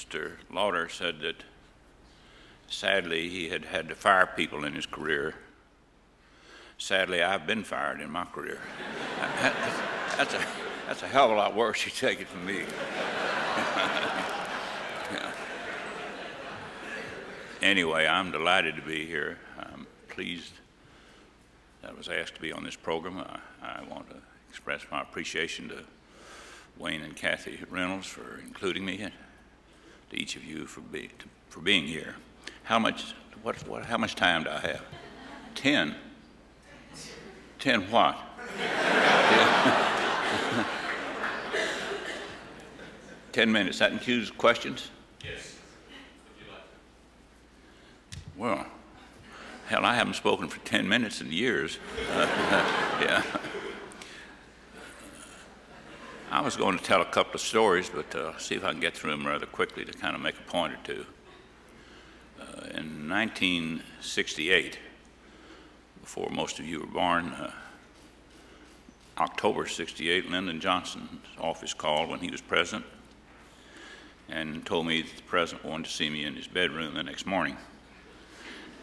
Mr. Lauder said that sadly he had had to fire people in his career. Sadly, I've been fired in my career. that's, a, that's a hell of a lot worse, you take it from me. Anyway, I'm delighted to be here. I'm pleased that I was asked to be on this program. I, I want to express my appreciation to Wayne and Kathy Reynolds for including me, to each of you for, be, to, for being here. How much, what, what, how much time do I have? Ten. Ten what? Ten minutes. That includes questions? Yes. Like Well, hell, I haven't spoken for 10 minutes in years. Uh, yeah. I was going to tell a couple of stories, but uh, see if I can get through them rather quickly to kind of make a point or two. Uh, in 1968, before most of you were born, uh, October 68, Lyndon Johnson's office called when he was president and told me that the president wanted to see me in his bedroom the next morning.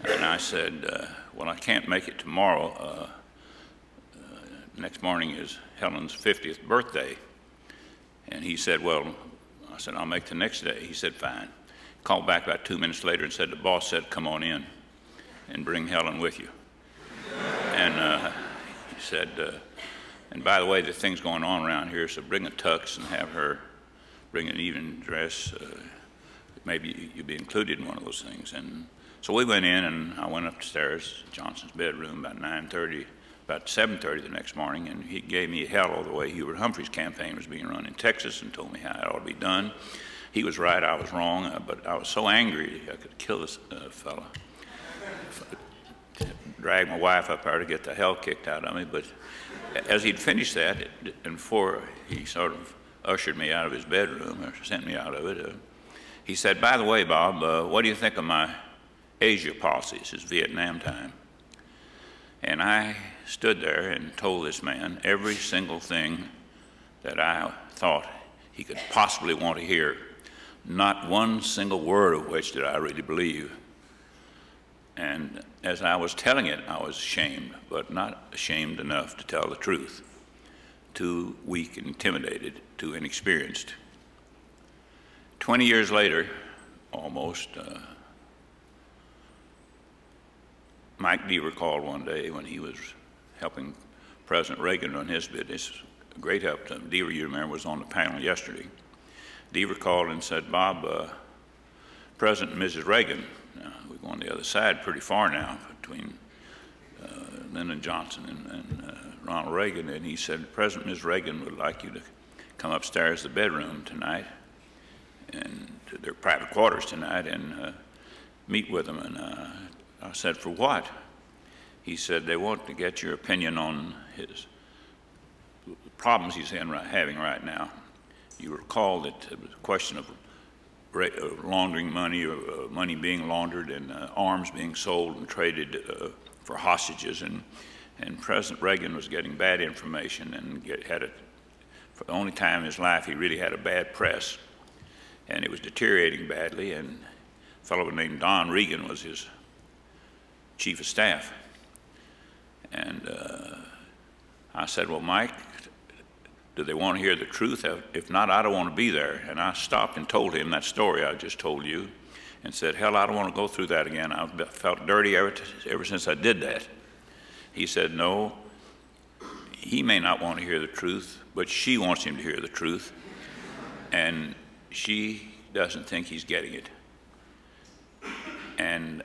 And I said, uh, Well, I can't make it tomorrow. Uh, uh, next morning is Helen's 50th birthday. He said, Well, I said, I'll make the next day. He said, Fine. Called back about two minutes later and said, The boss said, Come on in and bring Helen with you. And uh, he said, uh, And by the way, the thing's going on around here, so bring a tux and have her bring an evening dress. Uh, maybe you'd be included in one of those things. And so we went in, and I went upstairs Johnson's bedroom about 9:30 about 7.30 the next morning, and he gave me hell all the way Hubert Humphrey's campaign was being run in Texas and told me how it ought to be done. He was right, I was wrong, uh, but I was so angry I could kill this uh, fella. Drag my wife up there to get the hell kicked out of me, but as he'd finished that, and before he sort of ushered me out of his bedroom, or sent me out of it, uh, he said, by the way, Bob, uh, what do you think of my Asia policy? This is Vietnam time. And I stood there and told this man every single thing that I thought he could possibly want to hear, not one single word of which did I really believe. And as I was telling it, I was ashamed, but not ashamed enough to tell the truth. Too weak and intimidated, too inexperienced. Twenty years later, almost, uh, Mike Deaver called one day when he was helping President Reagan run his business. Great help to him. Deaver, you remember, was on the panel yesterday. Deaver called and said, Bob, uh, President and Mrs. Reagan, uh, we're going the other side pretty far now between uh, Lyndon Johnson and, and uh, Ronald Reagan. And he said, President Mrs. Reagan would like you to come upstairs to the bedroom tonight and to their private quarters tonight and uh, meet with them. And uh, I said, For what? He said, They want to get your opinion on his problems he's in, having right now. You recall that it was a question of laundering money, or uh, money being laundered, and uh, arms being sold and traded uh, for hostages. And, and President Reagan was getting bad information and get, had it for the only time in his life he really had a bad press. And it was deteriorating badly. And a fellow named Don Regan was his chief of staff. And uh, I said, Well, Mike, do they want to hear the truth? If not, I don't want to be there. And I stopped and told him that story I just told you and said, Hell, I don't want to go through that again. I've felt dirty ever, ever since I did that. He said, No, he may not want to hear the truth, but she wants him to hear the truth. And she doesn't think he's getting it. And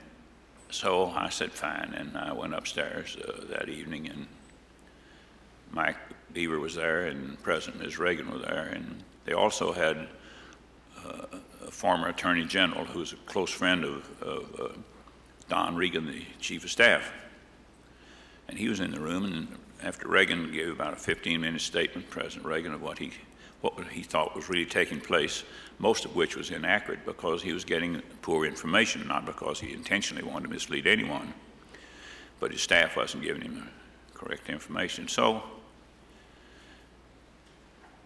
so I said, fine, and I went upstairs uh, that evening, and Mike Deaver was there, and President Ms. Reagan was there, and they also had uh, a former Attorney General who was a close friend of, of uh, Don Regan, the Chief of Staff. And he was in the room, and after Reagan gave about a 15-minute statement, President Reagan, of what he what he thought was really taking place, most of which was inaccurate because he was getting poor information, not because he intentionally wanted to mislead anyone. But his staff wasn't giving him correct information. So,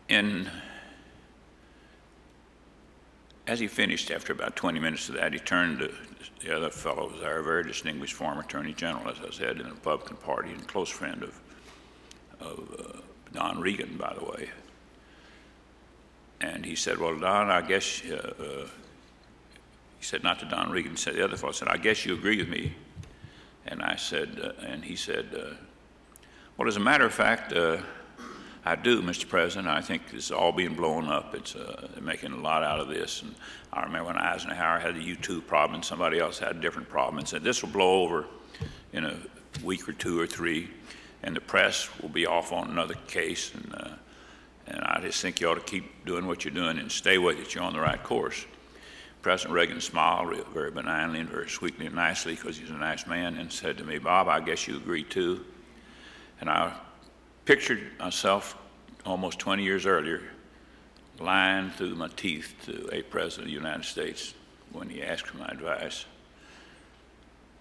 in as he finished, after about 20 minutes of that, he turned to the other fellow, was our very distinguished former Attorney General, as I said, in the Republican Party, and close friend of, of uh, Don Regan, by the way. And he said, well, Don, I guess, uh, uh, he said, not to Don Regan, he said, the other fellow said, I guess you agree with me. And I said, uh, and he said, uh, well, as a matter of fact, uh, I do, Mr. President. I think is all being blown up. It's making a lot out of this. And I remember when Eisenhower had the U-2 problem, and somebody else had a different problem, and said this will blow over in a week or two or three, and the press will be off on another case. And uh, and I just think you ought to keep doing what you're doing and stay with it. You're on the right course. President Reagan smiled very benignly and very sweetly and nicely because he's a nice man and said to me, Bob, I guess you agree too. And I pictured myself almost 20 years earlier lying through my teeth to a president of the United States when he asked for my advice.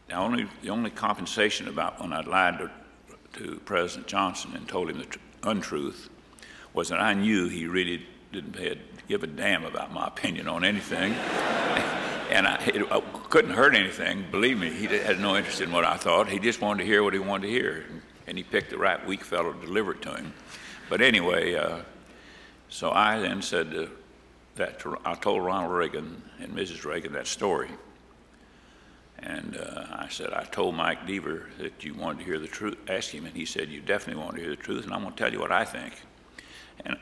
The only, the only compensation about when I lied to, to President Johnson and told him the tr- untruth was that I knew he really didn't pay a, give a damn about my opinion on anything. and I, it, I couldn't hurt anything. Believe me, he had no interest in what I thought. He just wanted to hear what he wanted to hear and he picked the right weak fellow to deliver it to him. But anyway, uh, so I then said uh, that to, I told Ronald Reagan and Mrs. Reagan that story. And uh, I said, I told Mike Deaver that you wanted to hear the truth. Ask him, and he said, You definitely want to hear the truth, and I'm going to tell you what I think. And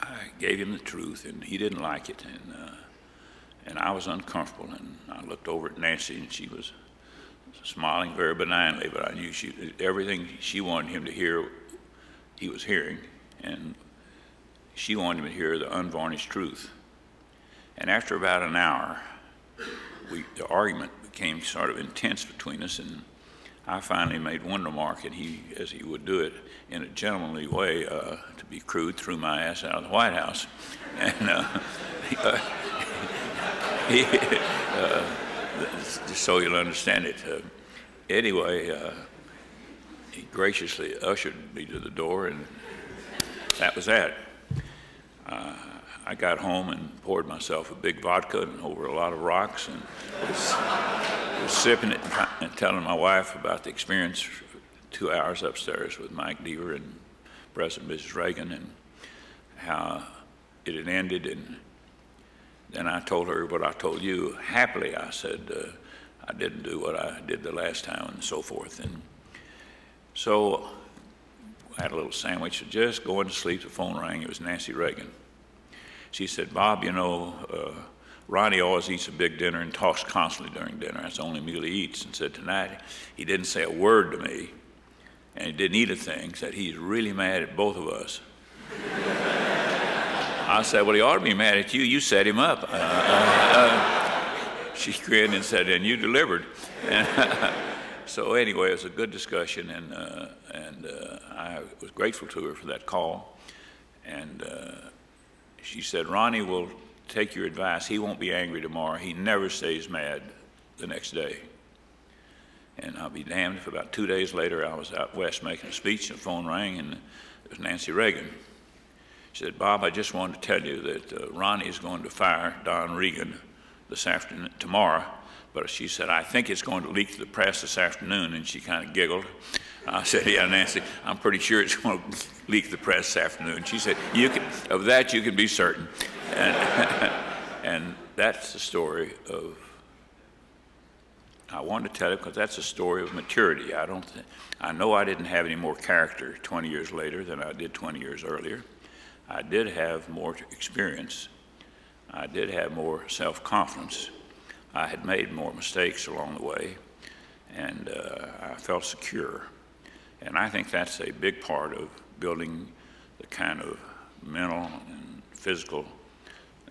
I gave him the truth, and he didn't like it. And, uh, and I was uncomfortable. And I looked over at Nancy, and she was smiling very benignly, but I knew she, everything she wanted him to hear, he was hearing, and she wanted him to hear the unvarnished truth. And after about an hour, we, the argument became sort of intense between us, and I finally made one remark, and he, as he would do it in a gentlemanly way, uh, to be crude, threw my ass out of the White House. And uh, uh, he, uh, just so you'll understand it. Uh, anyway, uh, he graciously ushered me to the door, and that was that. Uh, I got home and poured myself a big vodka and over a lot of rocks and was, was sipping it and telling my wife about the experience two hours upstairs with Mike Deaver and President Mrs. Reagan and how it had ended and then I told her what I told you. Happily, I said, uh, I didn't do what I did the last time and so forth. And so I had a little sandwich, just going to sleep. The phone rang. It was Nancy Reagan. She said, Bob, you know, uh, Ronnie always eats a big dinner and talks constantly during dinner. That's the only meal he eats. And said, tonight he didn't say a word to me and he didn't eat a thing. Said he's really mad at both of us. I said, Well, he ought to be mad at you. You set him up. Uh, uh, uh, she grinned and said, And you delivered. so, anyway, it was a good discussion, and, uh, and uh, I was grateful to her for that call. And she said, Ronnie will take your advice. He won't be angry tomorrow. He never stays mad the next day. And I'll be damned if about two days later I was out west making a speech and the phone rang and it was Nancy Reagan. She said, Bob, I just wanted to tell you that uh, Ronnie is going to fire Don Regan this afternoon, tomorrow. But she said, I think it's going to leak to the press this afternoon. And she kind of giggled. I said, Yeah, Nancy, I'm pretty sure it's going to leak to the press this afternoon. She said, you can, Of that, you can be certain. And, and that's the story of. I wanted to tell it because that's a story of maturity. I don't. Th- I know I didn't have any more character 20 years later than I did 20 years earlier. I did have more experience. I did have more self confidence. I had made more mistakes along the way, and uh, I felt secure. And I think that's a big part of building the kind of mental and physical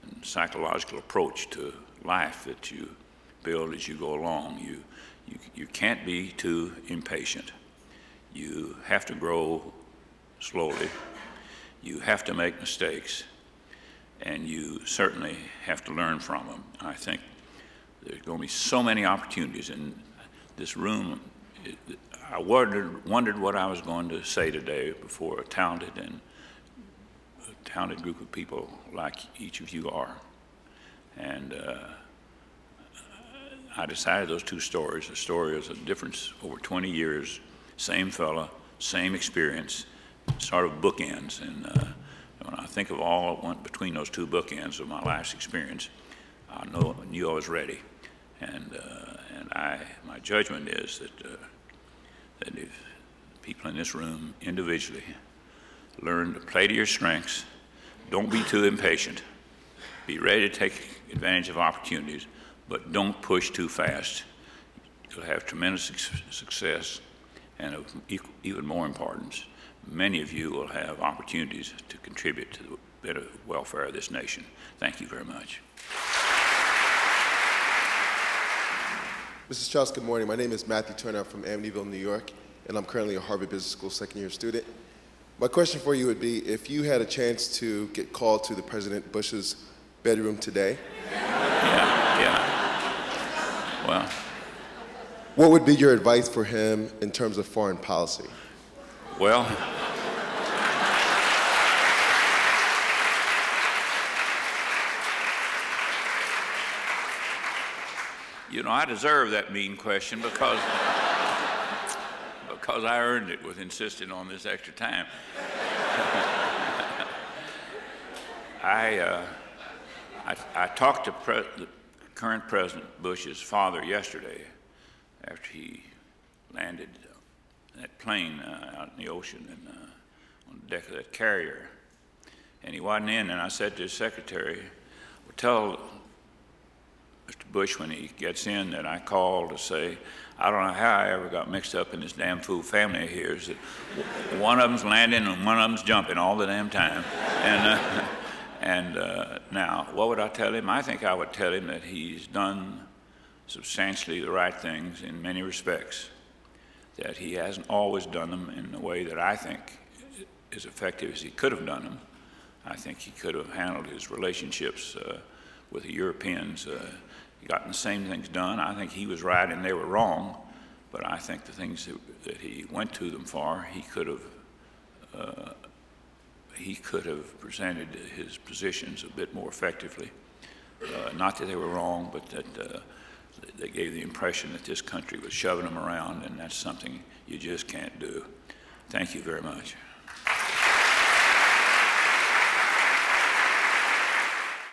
and psychological approach to life that you build as you go along. You, you, you can't be too impatient. You have to grow slowly you have to make mistakes, and you certainly have to learn from them. I think there's going to be so many opportunities in this room. I wondered, wondered what I was going to say today before a talented and a talented group of people like each of you are. And uh, I decided those two stories. The story is a difference over 20 years, same fella, same experience, sort of bookends. And uh, when I think of all that went between those two bookends of my last experience, I know, knew I was ready. And, uh, and I, my judgment is that, uh, that if people in this room individually learn to play to your strengths, don't be too impatient, be ready to take advantage of opportunities, but don't push too fast. You'll have tremendous success, and of even more importance, many of you will have opportunities to contribute to the better welfare of this nation. Thank you very much. Mrs. Strauss, good morning. My name is Matthew Turner I'm from Amityville, New York, and I'm currently a Harvard Business School second year student. My question for you would be if you had a chance to get called to the President Bush's bedroom today, Yeah, yeah. Well, what would be your advice for him in terms of foreign policy? well, you know, I deserve that mean question because because I earned it with insisting on this extra time. I, uh, I I talked to pre- the current President Bush's father yesterday after he landed that plane uh, out in the ocean and uh, on the deck of that carrier, and he wasn't in. And I said to his secretary, well, "Tell Mr. Bush when he gets in that I call to say I don't know how I ever got mixed up in this damn fool family of his. That one of them's landing and one of them's jumping all the damn time, and." Uh, And uh, now, what would I tell him? I think I would tell him that he's done substantially the right things in many respects, that he hasn't always done them in the way that I think as effective as he could have done them. I think he could have handled his relationships uh, with the Europeans, uh, gotten the same things done. I think he was right and they were wrong, but I think the things that, that he went to them for, he could have uh, he could have presented his positions a bit more effectively. Uh, not that they were wrong, but that uh, they gave the impression that this country was shoving them around, and that's something you just can't do. Thank you very much.